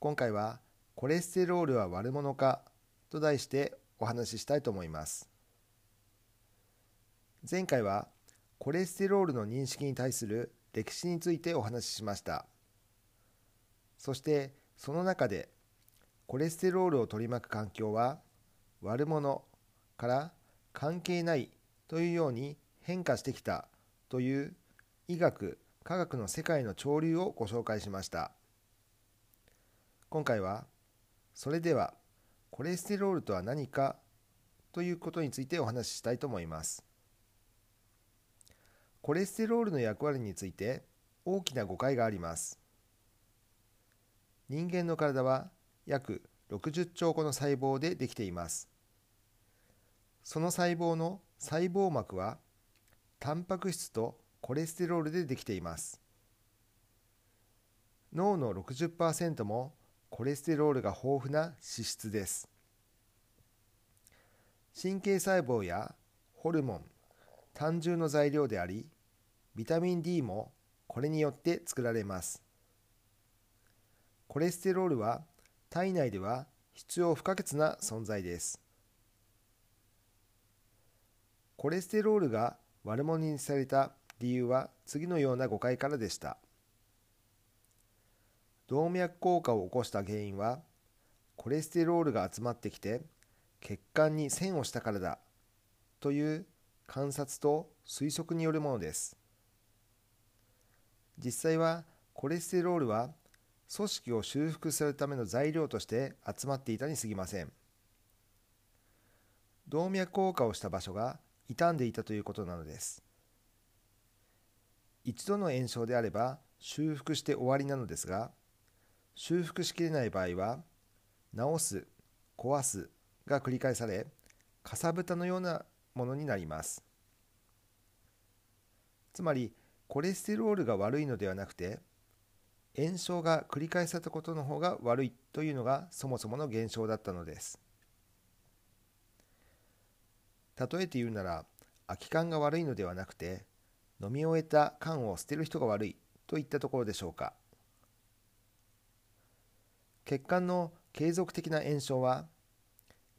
今回はコレステロールは悪者か？と題してお話ししたいと思います。前回はコレステロールの認識に対する歴史についてお話ししました。そしてその中でコレステロールを取り巻く環境は悪者から関係ないというように変化してきたという医学科学の世界の潮流をご紹介しました。今回はそれではコレステロールとは何かということについてお話ししたいと思います。コレステロールの役割について大きな誤解があります。人間の体は約60兆個の細胞でできています。その細胞の細胞膜はタンパク質とコレステロールでできています。脳の60%もコレステロールが豊富な脂質です。神経細胞やホルモン単純の材料でありビタミン D もこれによって作られます。コレステロールは体内では必要不可欠な存在です。コレステロールが悪者にされた理由は次のような誤解からでした。動脈硬化を起こした原因はコレステロールが集まってきて血管に線をしたからだという観察と推測によるものです。実際はコレステロールは組織を修復するための材料として集まっていたに過ぎません。動脈硬化をした場所が傷んでいたということなのです。一度の炎症であれば修復して終わりなのですが修復しきれない場合は治す壊すが繰り返されかさぶたのようなものになります。つまりコレステロールが悪いのではなくて炎症が繰り返されたことの方が悪いというのがそもそもの現象だったのです。例えて言うなら空き缶が悪いのではなくて飲み終えた缶を捨てる人が悪いといったところでしょうか。血管の継続的な炎症は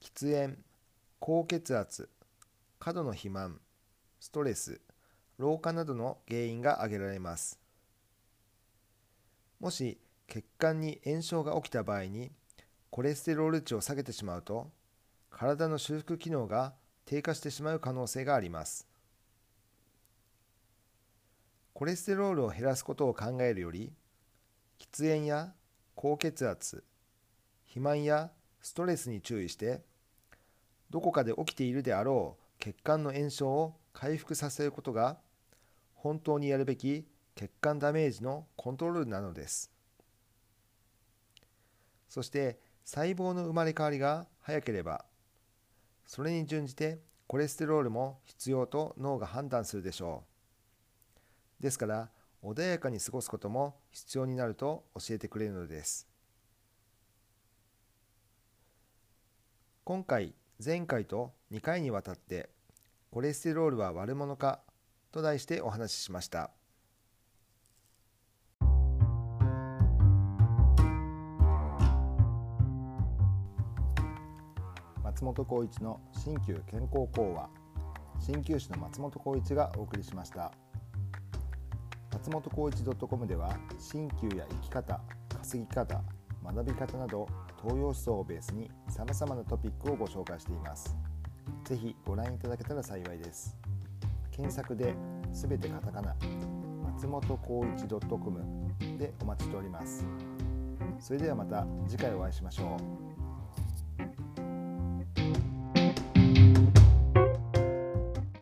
喫煙高血圧過度の肥満ストレス老化などの原因が挙げられます。もし血管に炎症が起きた場合にコレステロール値を下げてしまうと体の修復機能が低下してしまう可能性があります。コレステロールを減らすことを考えるより喫煙や高血圧肥満やストレスに注意してどこかで起きているであろう血管の炎症を回復させることが本当にやるべき血管ダメージのコントロールなのです。そして細胞の生まれ変わりが早ければそれに準じてコレステロールも必要と脳が判断するでしょう。ですから穏やかに過ごすことも必要になると教えてくれるのです。今回前回と2回にわたってコレステロールは悪者かと題してお話ししました。松本浩一の新旧健康講話。鍼灸師の松本浩一がお送りしました。松本浩一 .com では鍼灸や生き方稼ぎ方学び方など東洋思想をベースにさまざまなトピックをご紹介しています。是非ご覧いただけたら幸いです。検索で全てカタカナ松本浩一 .com でお待ちしております。それではまた次回お会いしましょう。